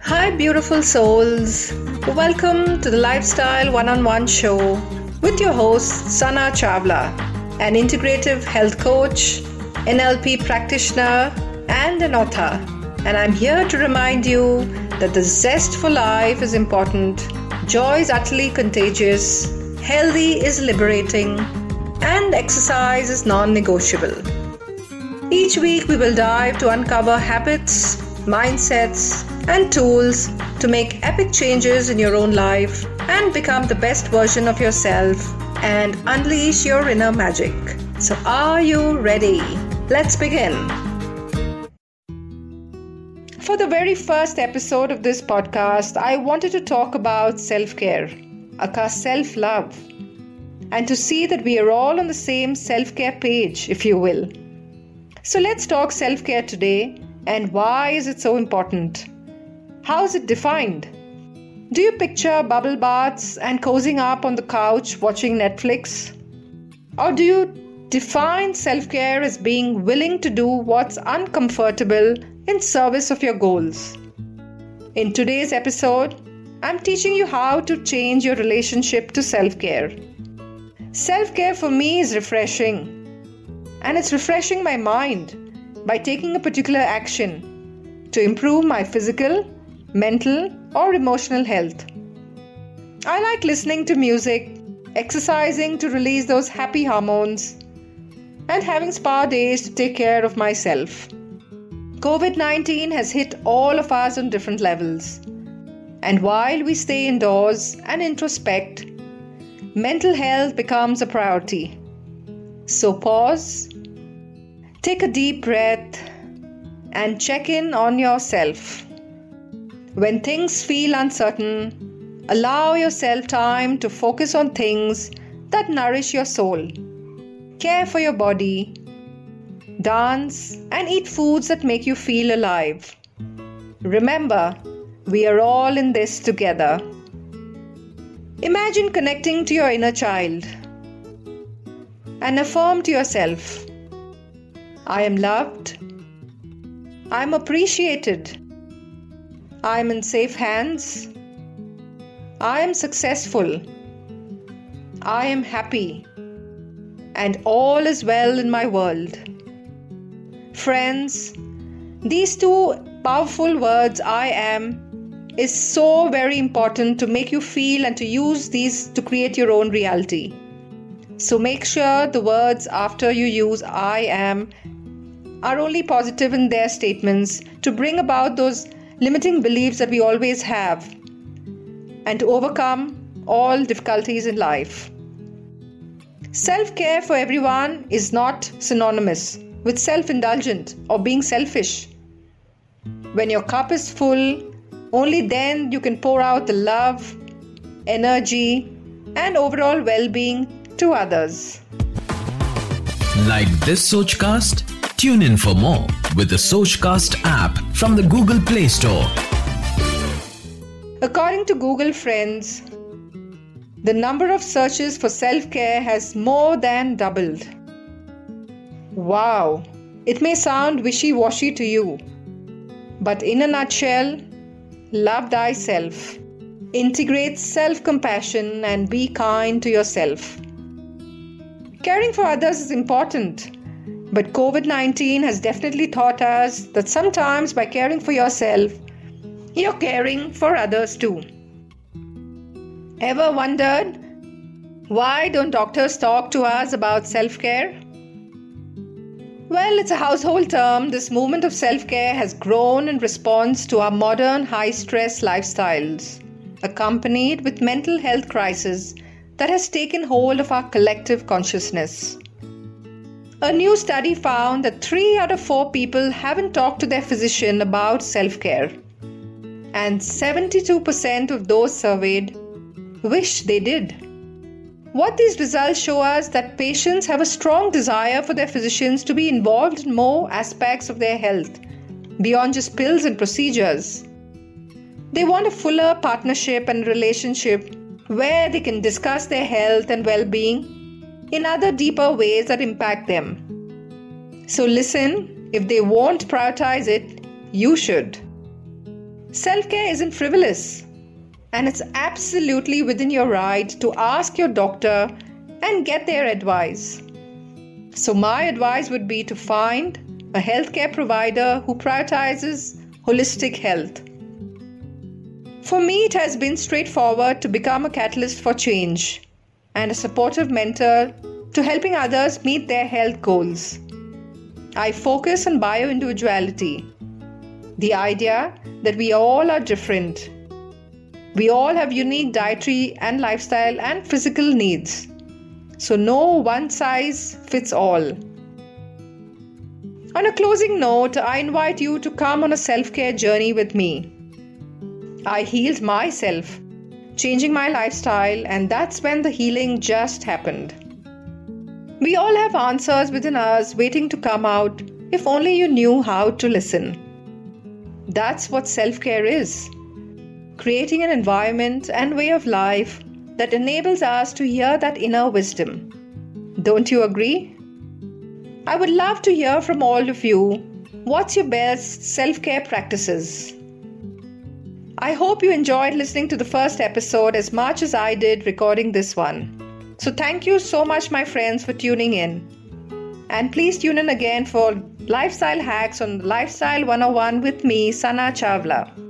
Hi, beautiful souls. Welcome to the Lifestyle One on One Show with your host, Sana Chawla, an integrative health coach, NLP practitioner, and an author. And I'm here to remind you that the zest for life is important, joy is utterly contagious, healthy is liberating, and exercise is non negotiable. Each week, we will dive to uncover habits, mindsets, and tools to make epic changes in your own life and become the best version of yourself and unleash your inner magic. So, are you ready? Let's begin. For the very first episode of this podcast, I wanted to talk about self care, aka self love, and to see that we are all on the same self care page, if you will. So let's talk self care today and why is it so important? How is it defined? Do you picture bubble baths and cozying up on the couch watching Netflix? Or do you define self care as being willing to do what's uncomfortable in service of your goals. In today's episode, I'm teaching you how to change your relationship to self care. Self care for me is refreshing, and it's refreshing my mind by taking a particular action to improve my physical, mental, or emotional health. I like listening to music, exercising to release those happy hormones, and having spa days to take care of myself. COVID 19 has hit all of us on different levels. And while we stay indoors and introspect, mental health becomes a priority. So pause, take a deep breath, and check in on yourself. When things feel uncertain, allow yourself time to focus on things that nourish your soul. Care for your body dance, and eat foods that make you feel alive. Remember, we are all in this together. Imagine connecting to your inner child and affirm to yourself I am loved, I am appreciated, I am in safe hands, I am successful, I am happy, and all is well in my world. Friends, these two powerful words, I am, is so very important to make you feel and to use these to create your own reality. So make sure the words after you use I am are only positive in their statements to bring about those limiting beliefs that we always have and to overcome all difficulties in life. Self care for everyone is not synonymous with self indulgent or being selfish. When your cup is full, only then you can pour out the love, energy, and overall well being to others. Like this Sochcast? Tune in for more with the Sochcast app from the Google Play Store. According to Google Trends, the number of searches for self care has more than doubled. Wow, it may sound wishy washy to you, but in a nutshell, love thyself. Integrate self compassion and be kind to yourself. Caring for others is important, but COVID 19 has definitely taught us that sometimes by caring for yourself, you're caring for others too. Ever wondered why don't doctors talk to us about self care? Well, it's a household term. This movement of self care has grown in response to our modern high stress lifestyles, accompanied with mental health crisis that has taken hold of our collective consciousness. A new study found that 3 out of 4 people haven't talked to their physician about self care, and 72% of those surveyed wish they did. What these results show us that patients have a strong desire for their physicians to be involved in more aspects of their health beyond just pills and procedures. They want a fuller partnership and relationship where they can discuss their health and well being in other deeper ways that impact them. So, listen, if they won't prioritize it, you should. Self care isn't frivolous, and it's absolutely within your right to ask your doctor and get their advice. So, my advice would be to find a healthcare provider who prioritizes holistic health. For me, it has been straightforward to become a catalyst for change and a supportive mentor to helping others meet their health goals. I focus on bioindividuality, the idea that we all are different. We all have unique dietary and lifestyle and physical needs. So, no one size fits all. On a closing note, I invite you to come on a self care journey with me. I healed myself, changing my lifestyle, and that's when the healing just happened. We all have answers within us waiting to come out if only you knew how to listen. That's what self care is creating an environment and way of life that enables us to hear that inner wisdom. Don't you agree? I would love to hear from all of you. What's your best self care practices? I hope you enjoyed listening to the first episode as much as I did recording this one. So, thank you so much, my friends, for tuning in. And please tune in again for lifestyle hacks on Lifestyle 101 with me, Sana Chawla.